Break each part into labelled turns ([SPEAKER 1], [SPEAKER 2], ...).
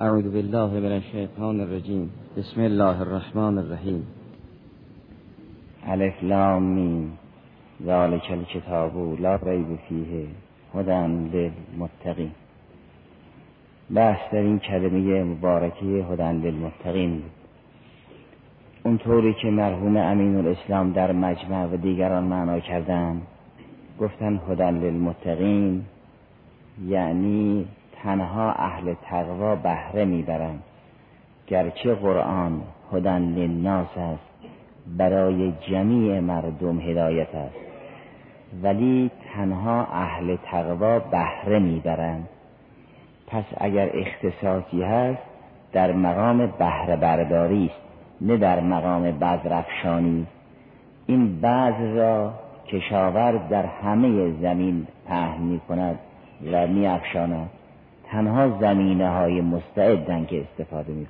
[SPEAKER 1] اعوذ بالله من الشیطان الرجیم بسم الله الرحمن الرحیم الف لام میم. ذالک الکتاب لا ریب فیه. هدی للمتقین. بحث در این کلمه مبارکه هدی للمتقین بود. اونطوری که مرحوم امین الاسلام در مجمع و دیگران معنا کردن گفتن هدی للمتقین یعنی تنها اهل تقوا بهره می‌برند. گرچه قرآن هدن للناس است برای جمیع مردم هدایت است. ولی تنها اهل تقوا بهره می‌برند. پس اگر اختصاصی هست در مقام بهره برداری است نه در مقام بذرفشانی این بعض را کشاورز در همه زمین پهن می کند و می افشاند تنها زمینه های مستعدن که استفاده می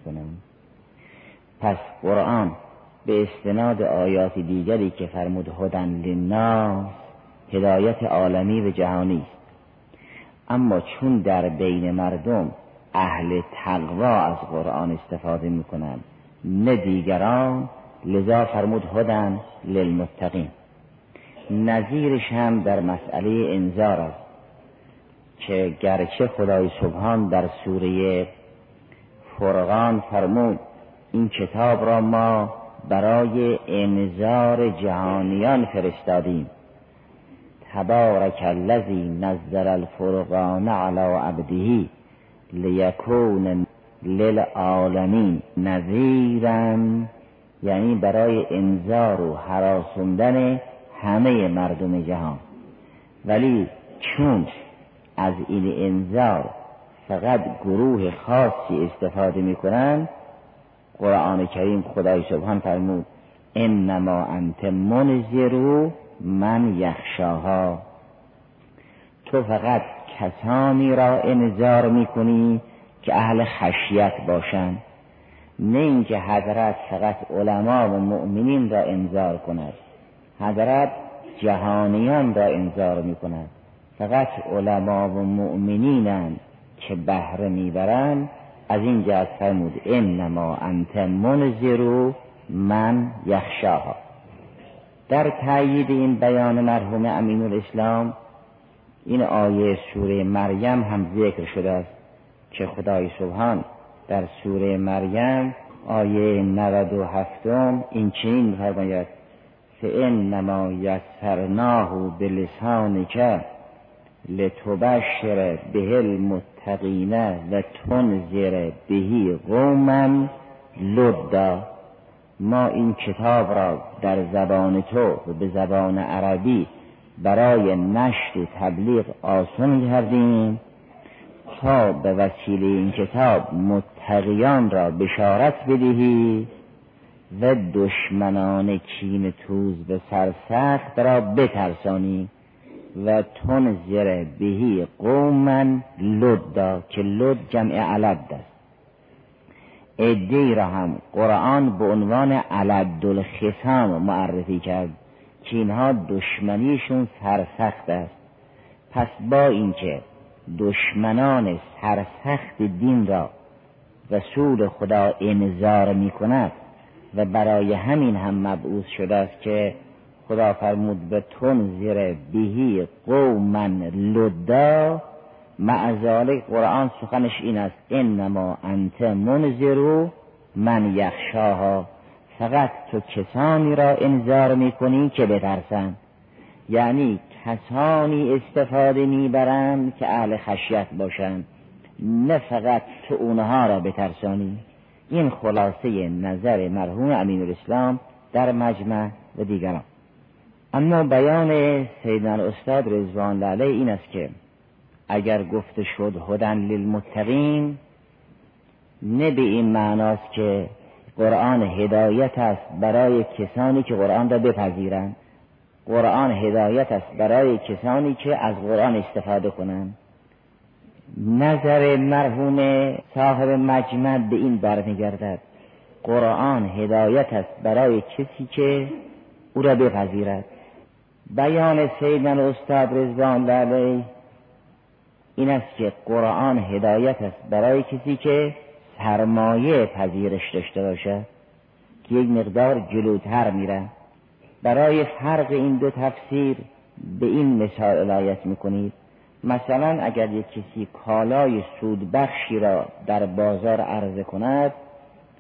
[SPEAKER 1] پس قرآن به استناد آیات دیگری که فرمود هدن للناس هدایت عالمی و جهانی است. اما چون در بین مردم اهل تقوا از قرآن استفاده می کنند نه دیگران لذا فرمود هدن للمتقین. نظیرش هم در مسئله انذار است. که گرچه خدای سبحان در سوره فرقان فرمود این کتاب را ما برای انذار جهانیان فرستادیم. تبارک الذی نزل الفرقان علی عبده لیکون للعالمین نذیرا یعنی برای انذار و حراسوندن همه مردم جهان. ولی چون از این انذار فقط گروه خاصی استفاده می‌کنند. قرآن کریم خدای سبحان فرمود انما انت منذرو من یخشاها. تو فقط کسانی را انذار می‌کنی که اهل خشیت باشند نه اینکه حضرت فقط علما و مؤمنین را انذار کند حضرت جهانیان را انذار می‌کند. فقط علما و مؤمنینند که بهره می‌برند از این جهت فرمود انما انت منذرو من یخشاها. در تایید این بیان مرحوم امین الاسلام این آیه سوره مریم هم ذکر شده است که خدای سبحان در سوره مریم آیه 97 این چنین فرماید فانما یسرناه بلسانک لتبشر به المتقین و تنذر بهی قوما لدا ما این کتاب را در زبان تو و به زبان عربی برای نشر و تبلیغ آسان کردیم تا به وسیله این کتاب متقیان را بشارت بدهی و دشمنان کین توز و سرسخت را بترسانی. و تنذر بهی قوما لدا که لد جمع علد است. ادهی را هم قرآن به عنوان علد الخصام معرفی کرد که اینها دشمنیشون سرسخت است. پس با اینکه دشمنان سرسخت دین را رسول خدا انذار می کند و برای همین هم مبعوث شده است که خدا فرمود به تنذر بهی قوما لدا معذالک قرآن سخنش این است انما انت منذرو من یخشاها. فقط تو کسانی را انذار می‌کنی که بترسند. یعنی کسانی استفاده می‌برند که اهل خشیت باشند. نه فقط تو اونها را بترسانی. این خلاصه نظر مرحوم امین الاسلام در مجمع و دیگران. اما بیان سیدنا استاد رضوان علیه این است که اگر گفته شد هدن للمتقین نه به این معناست که قرآن هدایت است برای کسانی که قرآن را بپذیرند. قرآن هدایت است برای کسانی که از قرآن استفاده کنند. نظر مرحوم صاحب مجمع به این برمیگردد. قرآن هدایت است برای کسی که او را بپذیرد. بیان سیدن استاد رضوان علیه این است که قرآن هدایت است برای کسی که سرمایه پذیرش داشته باشد که یک مقدار جلوتر میره. برای فرق این دو تفسیر به این مثال علایت می‌کنید. مثلا اگر یک کسی کالای سودبخشی را در بازار عرضه کند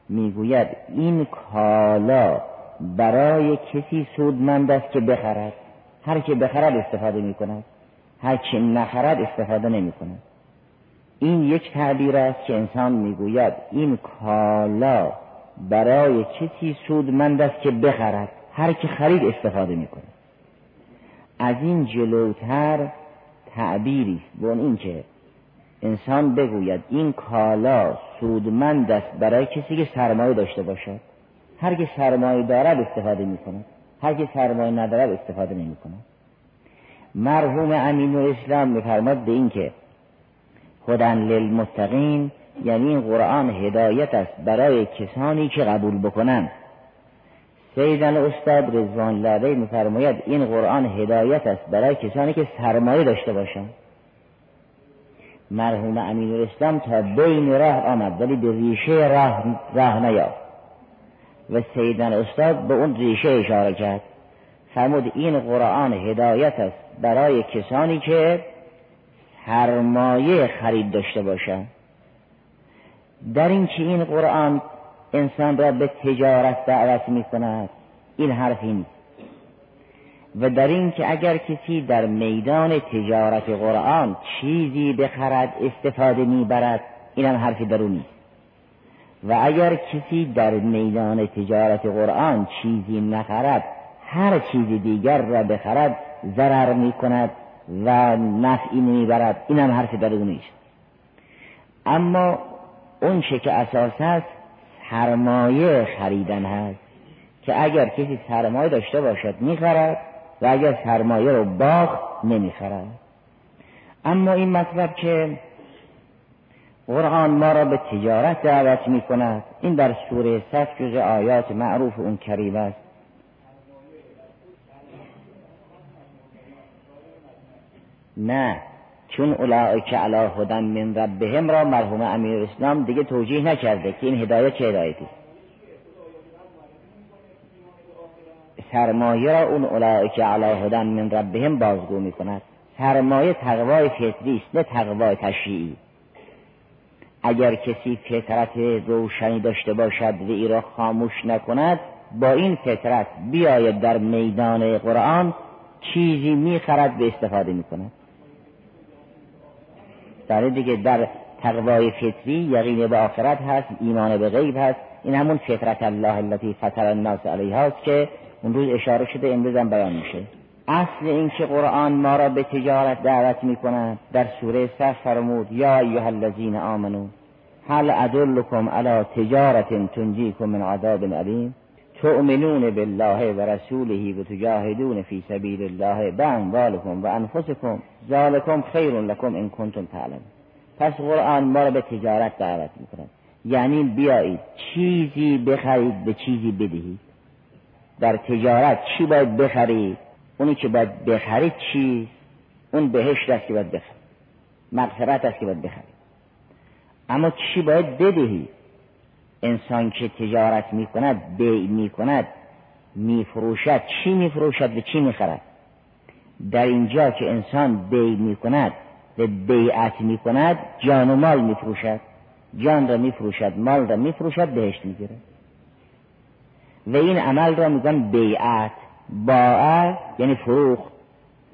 [SPEAKER 1] می‌گوید این کالا برای کسی سودمند است که بخرد. هر که بخرد استفاده می‌کند هر که نخرد استفاده نمی‌کند. این یک تعبیر است که انسان می‌گوید این کالا برای کسی سودمند است که بخرد؟ هر که خرید استفاده می‌کنه از این جلوتر تعبیری است. به این که انسان بگوید این کالا سودمند است برای کسی که سرمایه داشته باشد. هر که سرمایه دارد استفاده می‌کند. هر که سرمایه ندارد استفاده نمی‌کند مرحوم امین اسلام میفرماد به این که خودن للمتقین یعنی این قرآن هدایت است برای کسانی که قبول بکنند. سیدن استاد رضوان لاده میفرماید این قرآن هدایت است برای کسانی که سرمایه داشته باشند. مرحوم امین الاسلام تا بین راه آمد ولی به ریشه راه, راه نیافت. و سیدن استاد به اون ریشه اشاره کرد. فرمود این قرآن هدایت است برای کسانی که سرمایه خرید داشته باشند. در این که این قرآن انسان را به تجارت دعوت می کند این حرفی نیست و در این که اگر کسی در میدان تجارت قرآن چیزی بخرد استفاده می‌برد این هم حرفی در نیست و اگر کسی در میدان تجارت قرآن چیزی نخرد هر چیزی دیگر را بخرد ضرر می کند و نفعی نمی‌برد. این هم حرف در نیست اما اون چه که اساس است سرمایه خریدن هست که اگر کسی سرمایه داشته باشد می‌خرد و اگر سرمایه رو باخت نمی‌خرد. اما این مطلب که قرآن ما را به تجارت دعوت می کند. این در سوره صف جز آیات معروف اون کریم است. نه چون اولئک علی هدن من ربهم را مرحوم امیر اسلام دیگه توجیه نکرده که این هدایت چه هدایتی؟ سرمایه را اون اولئک علی هدن من ربهم بازگو می کند. سرمایه تقوای فطری است نه تقوای تشریعی اگر کسی فطرت روشنی داشته باشد و ای را خاموش نکند با این فطرت بیاید در میدان قرآن چیزی می‌خرد به استفاده می‌کند. در دیگه در تقوای فطری یقین به آخرت هست ایمان به غیب هست. این همون فطرت الله التي فطر الناس علیها است که اون روز اشاره شده امروز هم بیان میشه. اصل این که قرآن ما را به تجارت دعوت می‌کنند در سوره صف فرمود یا ایها الذین آمنو هل ادلکم علی تجارت تنجیکم من عذاب علیم تؤمنون بالله و رسوله و تجاهدون فی سبیل الله باموالکم و انفسکم ذالکم خیر لکم ان کنتم تعلمون. پس قرآن ما را به تجارت دعوت می‌کند یعنی بیایید چیزی بخرید به چیزی بدهید. در تجارت چی باید بخرید؟ اونی که باید بخرید چی؟ اون بهشت است که باید بخرید. مغفرت است که باید بخرید. اما چی باید بدهید انسان که تجارت می کند بیع می کند می فروشد چی می فروشد به چی می خرد در اینجا که انسان بیع می کند به بیعت می کند جان و مال می فروشد جان را می فروشد مال را می فروشد بهشت می و این عمل را میگن بیعت. باع یعنی فروخت.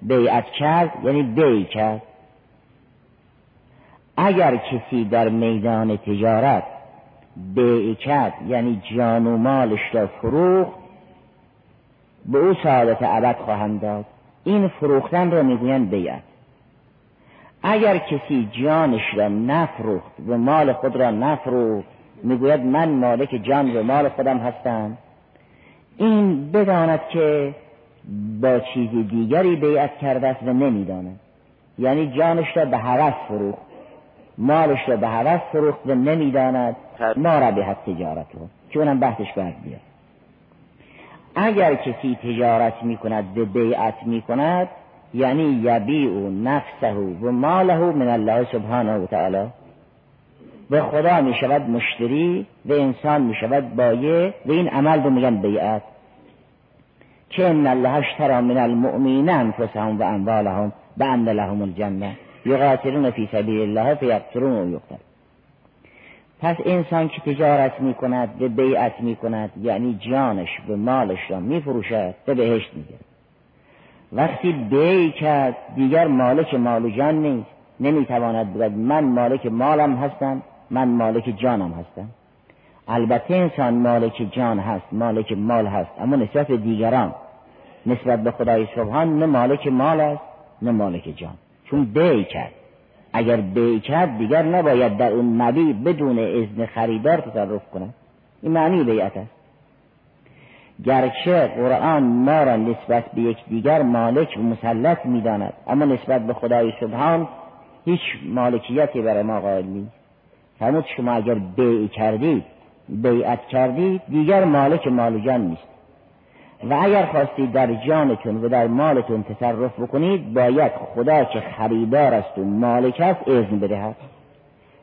[SPEAKER 1] بیعت کرد یعنی بیع کرد. اگر کسی در میدان تجارت بیع کرد یعنی جان و مالش را فروخت به او سعادت ابد خواهند داد. این فروختن را می‌گویند بیعت اگر کسی جانش را نفروخت و مال خود را نفروخت می‌گوید من مالک جان و مال خودم هستم. این بداند که با چیز دیگری بیعت کرده است و نمی‌داند. یعنی جانش را به هوس فروخت مالش را به هوس فروخت و نمی‌داند. ما را به حد تجارت رو که اونم بحثش باید بیاد. اگر کسی تجارت می کند و بیعت می کند یعنی یبیع نفسه و ماله من الله سبحانه و تعالی و خدا می شود مشتری و انسان می شود بایه و این عمل رو میگن بیعت. که ان الله اشترى من المؤمنین انفسهم و اموالهم بان لهم الجنه یقاتلون فی سبیل الله فیقتلون و یقتل. پس انسان که تجارت می کند به بیعت می کند یعنی جانش به مالش را می فروشد به بهشت می وقتی بی کرد دیگر مالک مال و جان نیست. نمی‌تواند بگوید من مالک مالم هستم. من مالک جانم هستم. البته انسان مالک جان هست مالک مال هست اما نسبت به دیگران نسبت به خدای سبحان نه مالک مال است نه مالک جان. چون بی کرد. اگر بی کرد دیگر نباید در اون مبی بدون اذن خریدار تصرف کنه این معنی بیعت است. گرچه قرآن ما را نسبت به یک دیگر مالک و مسلط می‌داند اما نسبت به خدای سبحان هیچ مالکیتی برای ما قائل نیست. فرمود شما اگر بیع کردید بیعت کردید دیگر مالک مال جان نیست. و اگر خواستید در جانتون و در مالتون تصرف بکنید باید خدا که خریدار است و مالک است اذن بدهد.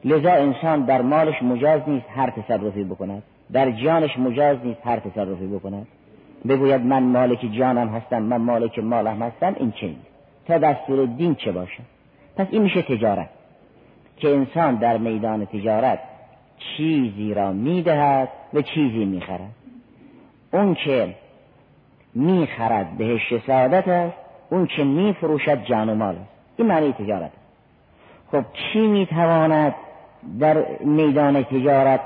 [SPEAKER 1] لذا انسان در مالش مجاز نیست هر تصرفی بکند. در جانش مجاز نیست هر تصرفی بکند. بگوید من مالک جانم هستم من مالک مالم هستم این چه تا دستور دین چه باشه پس این میشه تجارت. که انسان در میدان تجارت چیزی را می‌دهد و چیزی می‌خرد. اون که می‌خرد بهش سعادت است اون که میفروشد جان و مال است. این معنی تجارت خب کی می‌تواند در میدان تجارت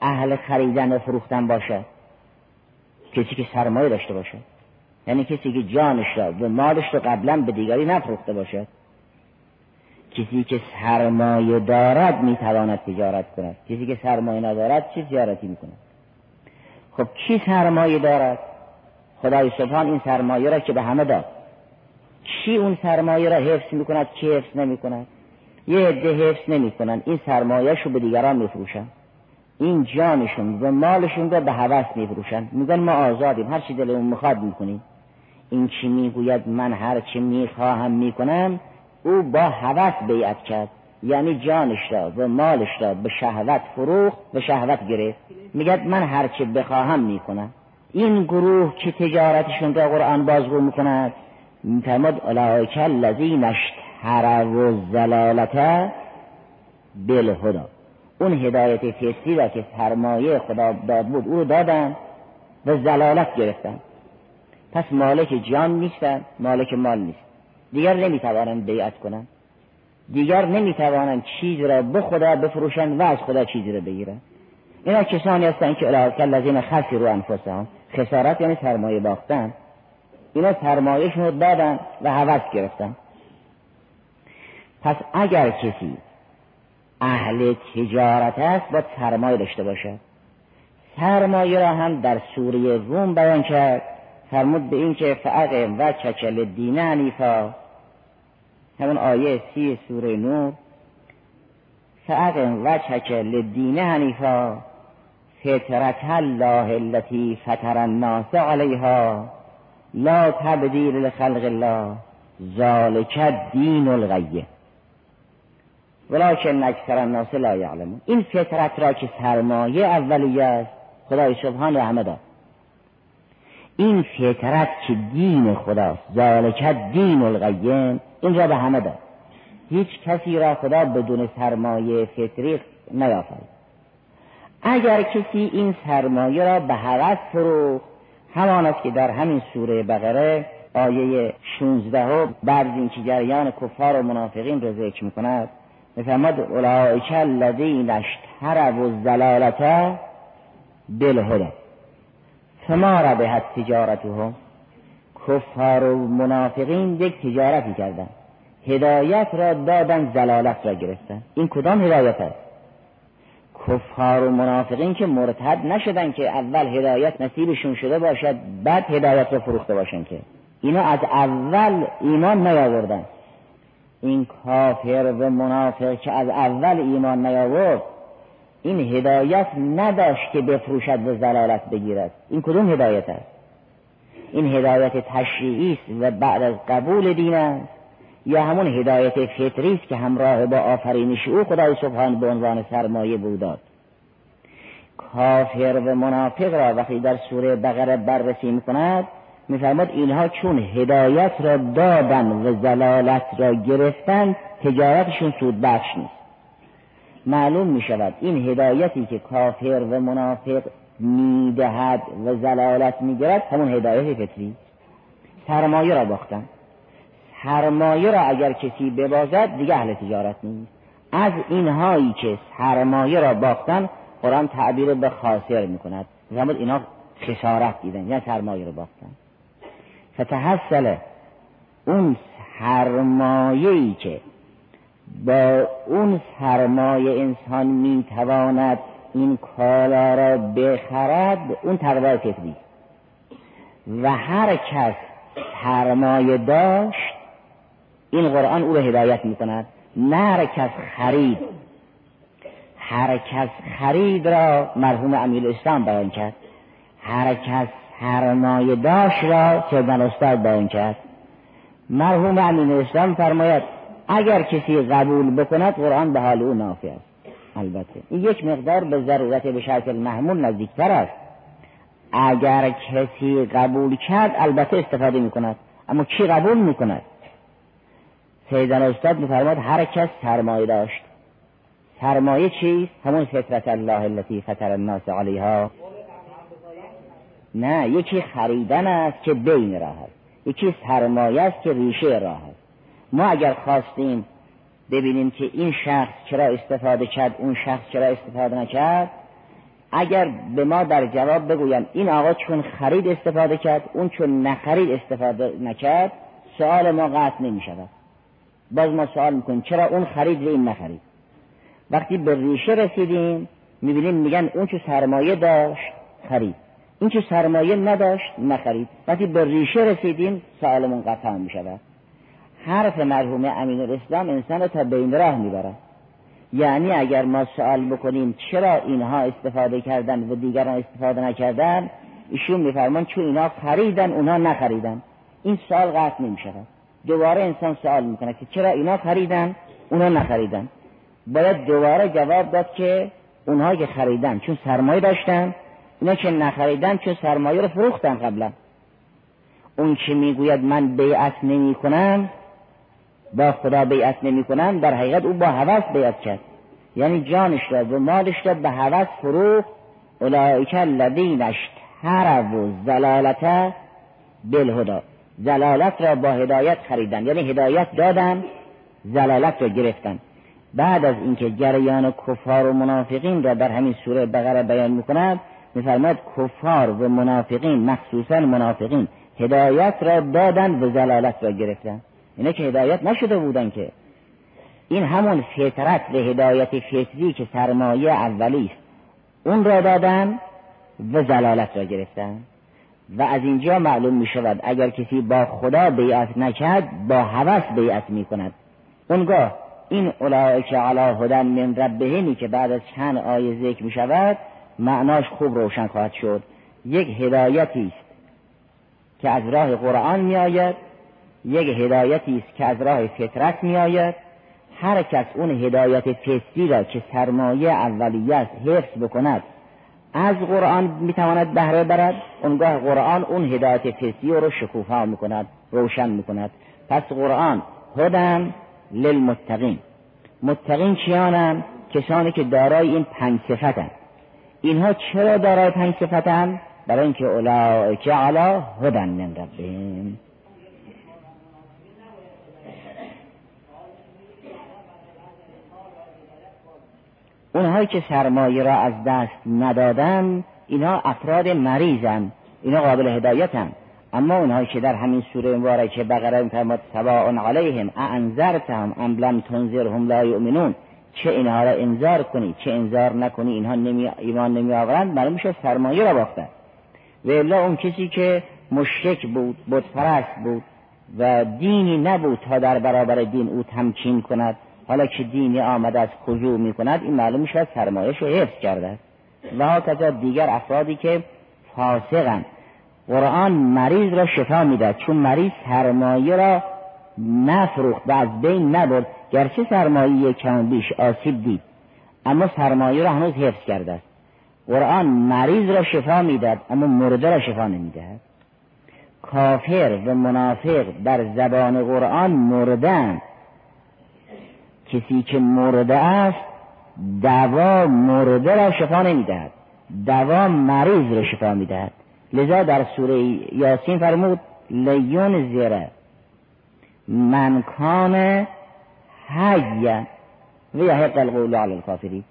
[SPEAKER 1] اهل خریدن و فروختن باشد؟ کسی که سرمایه داشته باشد. یعنی کسی که جانش را و مالش را قبلا به دیگری نفروخته باشد. کسی که سرمایه دارد می‌تواند تجارت کند. کسی که سرمایه ندارد چه تجارتی می‌کند؟ خب کی سرمایه دارد؟ خدای سبحان این سرمایه را که به همه داد. کی اون سرمایه را حفظ می‌کند؟ کی حفظ نمی‌کند؟ یه عده حفظ نمی‌کنن. این سرمایه رو به دیگران میفروشن. این جانشون و مالشون رو به هوس میفروشن. میگن ما آزادیم. هر چی دلمون می‌خواد می‌کنیم. این چی می‌گوید من هر چی می‌خواهم می‌کنم او با هوس بیعت کرد. یعنی جانش را و مالش را به شهوت فروخت و شهوت گرفت. میگد من هر چی بخواهم می‌کنم. این گروه که تجارتشون را قرآن بازگو می‌کند میفرماد اولئک الذین اشتروا الضلالت بالهدی اون هدایت فطری را که سرمایه خدا داد بود او رو دادن و زلالت گرفتن. پس مالک جان نیستن مالک مال نیست دیگر نمی‌توانند بیعت کنن دیگر نمی‌توانند چیز را به خدا بفروشن و از خدا چیزی را بگیرن اینا کسانی هستن که الاکل لذین خسی رو انفسهم خسارت یعنی سرمایه باختن. اینا سرمایهشون رو دادن و حوض گرفتن. پس اگر کسی اهل تجارت است باید سرمایه داشته باشد سرمایه را هم در سوره روم بیان کرد. فرمود به این که فعق و چچل دین حنیفا همون آیه سی سوره نور فعق و چچل دین حنیفا فطرت الله التي فطر الناس علیها لا تبدیل لخلق الله ذالک دین الغیه. ولکن اکثر الناس لا یعلمون. این فطرت را که سرمایه اولیه است خدای سبحان رحمه داد. این فطرت که دین خداست؟ ذالک دین القیم. این را به همه داد. هیچ کسی را خدا بدون سرمایه فطری نیافرید. اگر کسی این سرمایه را به هوس فروخت همان است که در همین سوره بقره آیه 16 ها بعد که جریان کفار و منافقین را ذکر می‌کند میفرماد اولئک الذین اشتروا الضلالة بالهدى. فما ربحت تجارتهم. کفار و منافقین یک تجارتی کردن. هدایت را دادن زلالت را گرفتن. این کدام هدایت است؟ کفار و منافقین که مرتد نشدن که اول هدایت نصیبشون شده باشد بعد هدایت را فروخته باشن که. اینا از اول ایمان نیاوردن. این کافر و منافق که از اول ایمان نیاورد این هدایت نداشت که بفروشد و زلالت بگیرد. این کدوم هدایت است؟ این هدایت تشریعی است و بعد از قبول دین است یا همون هدایت فطری است که همراه با آفرینش او خدای سبحان به عنوان سرمایه بوداد کافر و منافق را وقتی در سوره بقره بررسی می‌کند میفرماد اینها چون هدایت را دادن و زلالت را گرفتن تجارتشون سود بخش نیست. معلوم می شود این هدایتی که کافر و منافق می‌دهد و زلالت می‌گیرد همون هدایت فطری. سرمایه را باختن. سرمایه را اگر کسی ببازد دیگه اهل تجارت نیست. از اینهایی که سرمایه را باختن قرآن تعبیر به خاسر می‌کند. زمان اینا خسارت دیدن یعنی سرمایه را باختن. فتحصل اون سرمایه که با اون سرمایه انسان می‌تواند این کالا را بخرد اون تقوی فطری و هر کس سرمایه داشت این قرآن او را هدایت می کند نه هر کس خرید. هر کس خرید را مرحوم امیر اسلام بیان کرد. هر کس سرمایه داشت را سیدن استاد بیان کرد. مرحوم امیر اسلام فرماید اگر کسی قبول بکند قرآن به حال او نافی است. البته. این یک مقدار به ضرورت به شکل محمول نزدیکتر است. اگر کسی قبول کرد البته استفاده می کند اما کی قبول می کند سیدن استاد میفرماد هر کس سرمایه داشت. سرمایه چیست؟ همون فطرت الله التي فطر الناس علیها. نه یکی خریدن است که بین راه است. یکی سرمایه است که ریشه راه است. ما اگر خواستیم ببینیم که این شخص چرا استفاده کرد اون شخص چرا استفاده نکرد اگر به ما در جواب بگویم این آقا چون خرید استفاده کرد اون چون نخرید استفاده نکرد سوال ما قطع نمی شود باز ما سوال می‌کنیم چرا اون خرید و این نخرید؟ وقتی به ریشه رسیدیم می‌بینیم میگن اون چه سرمایه داشت خرید. این چه سرمایه نداشت نخرید. وقتی به ریشه رسیدیم سوالمون قطع می‌شود. حرف مرحوم امین الاسلام انسان رو تا بین راه می‌برد یعنی اگر ما سوال بکنیم چرا اینها استفاده کردن و دیگران استفاده نکردن ایشون میفرمان چون اینها خریدن اونها نخریدن. این سوال قطع نمی شود دوباره انسان سوال می‌کنه که چرا اینا خریدن اونها نخریدن. باید دوباره جواب داد که اونها که خریدن چون سرمایه داشتن اینا که نخریدن چون سرمایه رو فروختن قبلا. اون که می‌گوید من بیعت نمی کنم با خدا بیعت نمی کنم در حقیقت او با هوس بیعت کرد. یعنی جانش را و مالش را به هوس فروخت اولئک الذین اشتروا زلالت بالهدا زلالت را با هدایت خریدن یعنی هدایت دادن زلالت را گرفتن. بعد از اینکه جریان کفار و منافقین را در همین سوره بقره بیان می‌کند میفرماید کفار و منافقین مخصوصا منافقین هدایت را دادن و زلالت را گرفتن. اینا که هدایت نشده بودن که. این همون فطرت به هدایت فطری که سرمایه اولی است. اون را دادن و زلالت را گرفتن. و از اینجا معلوم می شود اگر کسی با خدا بیعت نکرد با هوس بیعت می کند. اونگاه این اولئک علی هدن من ربهمی که بعد از چند آیه ذکر می شود معناش خوب روشن خواهد شد. یک هدایتی است که از راه قرآن می آید. یک هدایتی است که از راه فطرت می آید هر کس اون هدایت فطری را که سرمایه اولیه است حفظ بکند از قرآن می‌تواند بهره برد. اونگاه قرآن اون هدایت فطری رو شکوفا می‌کند روشن می‌کند. پس قرآن هدن للمتقین. متقین کیانند کسانی که دارای این پنج صفتن. اینها چرا دارای پنج صفتن؟ برای اینکه اولئک علی هدن من ربهم. اونهایی که سرمایه را از دست ندادن اینها افراد مریضن. اینا قابل هدایتن. اما اونهایی که در همین سوره مبارکه بقره فرمود سواء علیهم انذرتهم ام لم تنذرهم لا یؤمنون. چه اینها را انذار کنی چه انذار نکنی اینها نمی ایمان نمی آورند معلوم میشه سرمایه را باختن. و الا اون کسی که مشرک بود بتپرست بود و دینی نبود تا در برابر دین او تمکین کند. حالا که دینی آمده از خضوع می کند این معلوم شد سرمایش رو حفظ کرده. و ها دیگر افرادی که فاسقن قرآن مریض را شفا می‌دهد چون مریض سرمایه را نفروخت و از بین نبرد. گرچه سرمایه کم بیش آسیب دید اما سرمایه را هنوز حفظ کرده. است قرآن مریض را شفا می‌داد اما مرده را شفا نمی‌دهد. کافر و منافق در زبان قرآن مردن کسی که مرده است دوا مرده را شفا نمی‌دهد. دوا مریض را شفا می‌دهد. لذا در سوره یاسین فرمود لیون زیره. من کان حیا و یحق القول علی الکافرین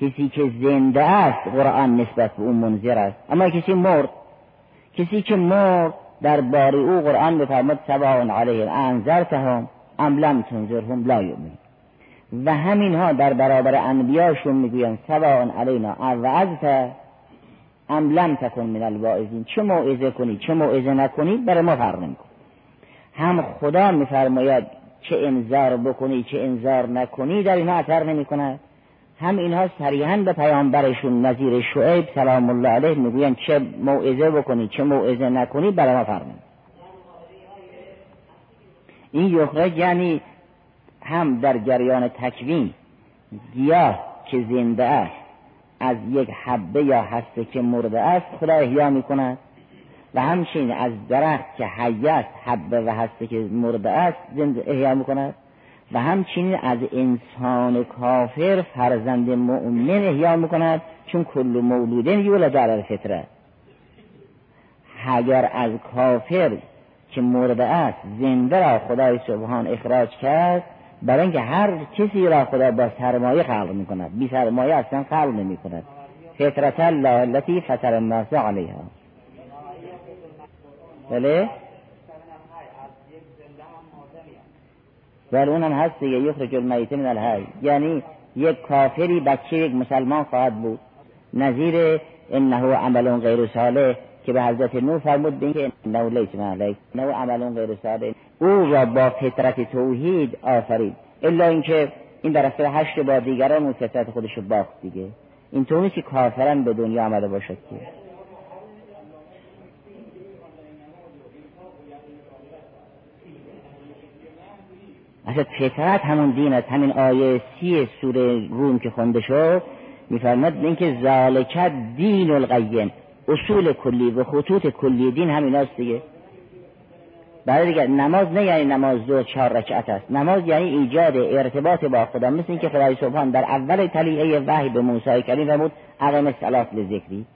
[SPEAKER 1] کسی که زنده است قرآن نسبت به اون منذر است. اما کسی مرد کسی که مرد در باری او قرآن بفرماد سواء علیهم انذرتهم ام لم تنذرهم لا یؤمنون. و همین ها در برابر انبیاشون می‌گویند سواء علینا اوعظت ام لم تکن من الواعظین. چه موعظه کنی چه موعظه نکنی برای ما فرق نمیکن هم خدا میفرماید چه انذار بکنی چه انذار نکنی در اینها اثر نمی‌کند هم اینها صریحا به پیامبرشون نظیر شعیب سلام الله علیه می‌گویند چه موعظه بکنی چه موعظه نکنی برای ما فرق این یخرج یعنی هم در جریان تکوین گیاه که زنده است از یک حبه یا هسته که مرده است خدا احیا می کند و همچنین از درخت که حی است حبه و هسته که مرده است زنده احیا می کند و همچنین از انسان کافر فرزند مؤمن احیا می کند چون کل مولودن یولد در الفطره. اگر از کافر که مرده است زنده را خدای سبحان اخراج کرد برای اینکه هر کسی را خدا با سرمایه خلق می کند بی سرمایه اصلا خلق نمی کند فطرت الله التي فطر الناس علیها بله؟ ولی اونم هست دیگه. یخرج المیت من الحی. یعنی یک کافری بچه یک مسلمان خواهد بود. نظیر انه عمل غیر صالح. که به حضرت نو فرمود به اینکه انه لیس من انه عمل غیر صالح او را با فطرت توحید آفرید الا اینکه این در اصل هشت با دیگران اون فطرت خودش رو باخت دیگه. این طور که کافرن به دنیا آمده باشد که. اصلا فطرت همون دین است همین آیه سی سوره روم که خونده شد میفرماد اینکه ذالک دین القیم. اصول کلی و خطوط کلی دین همین دیگه. برای دیگر نماز نه یعنی نماز دو چهار رکعت است. نماز یعنی ایجاد ارتباط با خدا. مثل اینکه خدای سبحان در اول طلیعه وحی به موسی کریم فرمود اقم الصلاه لذکری.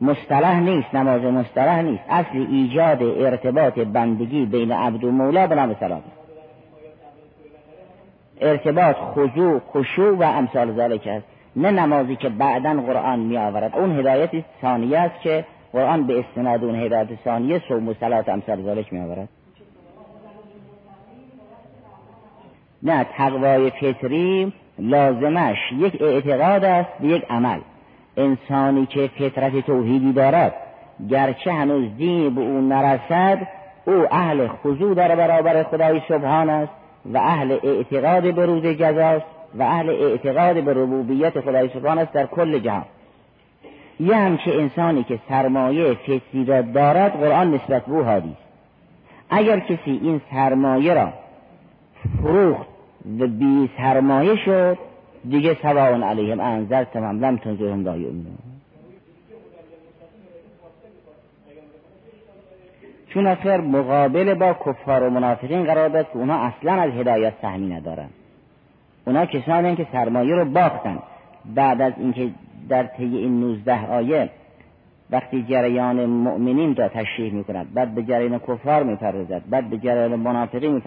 [SPEAKER 1] مصطلح نیست نماز مصطلح نیست. اصل ایجاد ارتباط بندگی بین عبد و مولا به نام سلام. ارتباط خضوع خشوع و امثال ذلك است. نه نمازی که بعدا قرآن می آورد اون هدایت ثانیه است که قرآن به استناد اون هدایت ثانیه صوم و صلات امثال ذلك می آورد نه تقوای فطری لازمش یک اعتقاد است به یک عمل. انسانی که فطرت توحیدی دارد گرچه هنوز دین به او نرسد او اهل خضوع در برابر خدای سبحان است و اهل اعتقاد به روز جزاست. و اهل اعتقاد به ربوبیت خدای سبحان است در کل جهان. یه همچه انسانی که سرمایه فطری را دارد قرآن نسبت به او اگر کسی این سرمایه را فروخت و بی سرمایه شد دیگه سواء علیهم انذر تمام لم تنظرهم لا چون اصلا مقابل با کفار و منافقین قرار داد که اونا اصلا از هدایت سهمی ندارن. اونا کسانی که سرمایه رو باختن. بعد از اینکه در طی این 19 آیه وقتی جریان مؤمنین را تشریح می کند بعد به جریان کفار می بعد به جریان منافقین می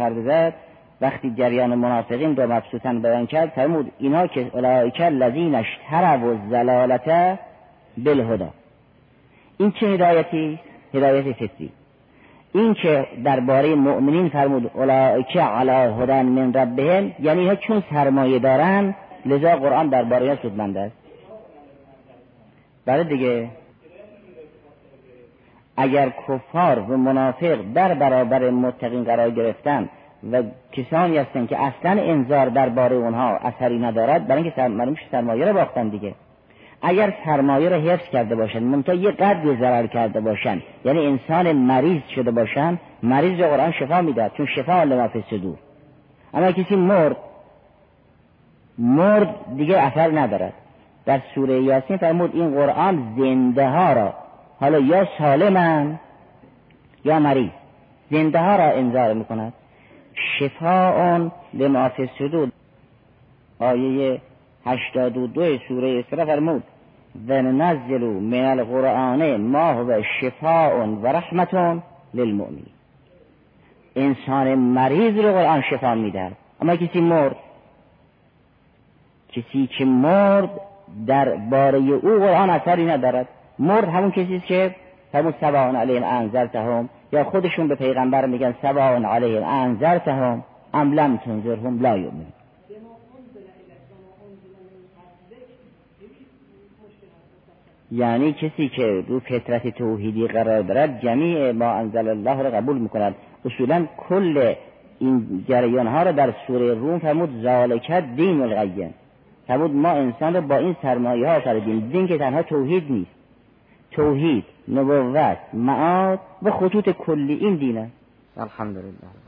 [SPEAKER 1] وقتی جریان منافقین را مبسوطا بیان کرد فرمود اینا که اولئک الذین اشتروا الضلالة بالهدى. این چه هدایتی؟ هدایت فطری این که درباره مؤمنین فرمود اولئک علی هدن من ربهم. یعنی ها چون سرمایه دارن لذا قرآن درباره ها سودمند است. برای دیگه اگر کفار و منافق در برابر متقین قرار گرفتن و کسانی هستن که اصلا انذار درباره اونها اثری ندارد برای اینکه سرمایه رو باختن دیگه. اگر سرمایه را حفظ کرده باشن منتها یه قدر ضرر کرده باشن یعنی انسان مریض شده باشن مریض را قرآن شفا می‌داد چون شفا لما فی صدور. اما کسی مرد مرد دیگه اثر ندارد. در سوره یاسین فرمود این قرآن زنده ها را حالا یا سالمن یا مریض زنده ها را انذار می‌کند. شفاء لما فی الصدور آیه 82 سوره اسراء فرمود و ننزل من القرآن ما هو شفاء و رحمت للمؤمنین. انسان مریض رو قرآن شفا می‌دهد. اما کسی مرد کسی که مرد در باره او قرآن اثری ندارد. مرد همون کسی که همون سبعان علیهم انذرتهم یا خودشون به پیغمبر میگن سبعان علیهم انذرتهم ام لم تنذرهم لا یؤمنون. یعنی کسی که رو فطرت توحیدی قرار دارد جمیع ما انزل الله را قبول می‌کند. اصولا کل این جریان ها را در سوره روم فرمود ذالکت دین القیم. فرمود ما انسان رو با این سرمایه ها آفریدیم دین که تنها توحید نیست. توحید نبوت معاد و خطوط کلی این دینه. الحمدلله.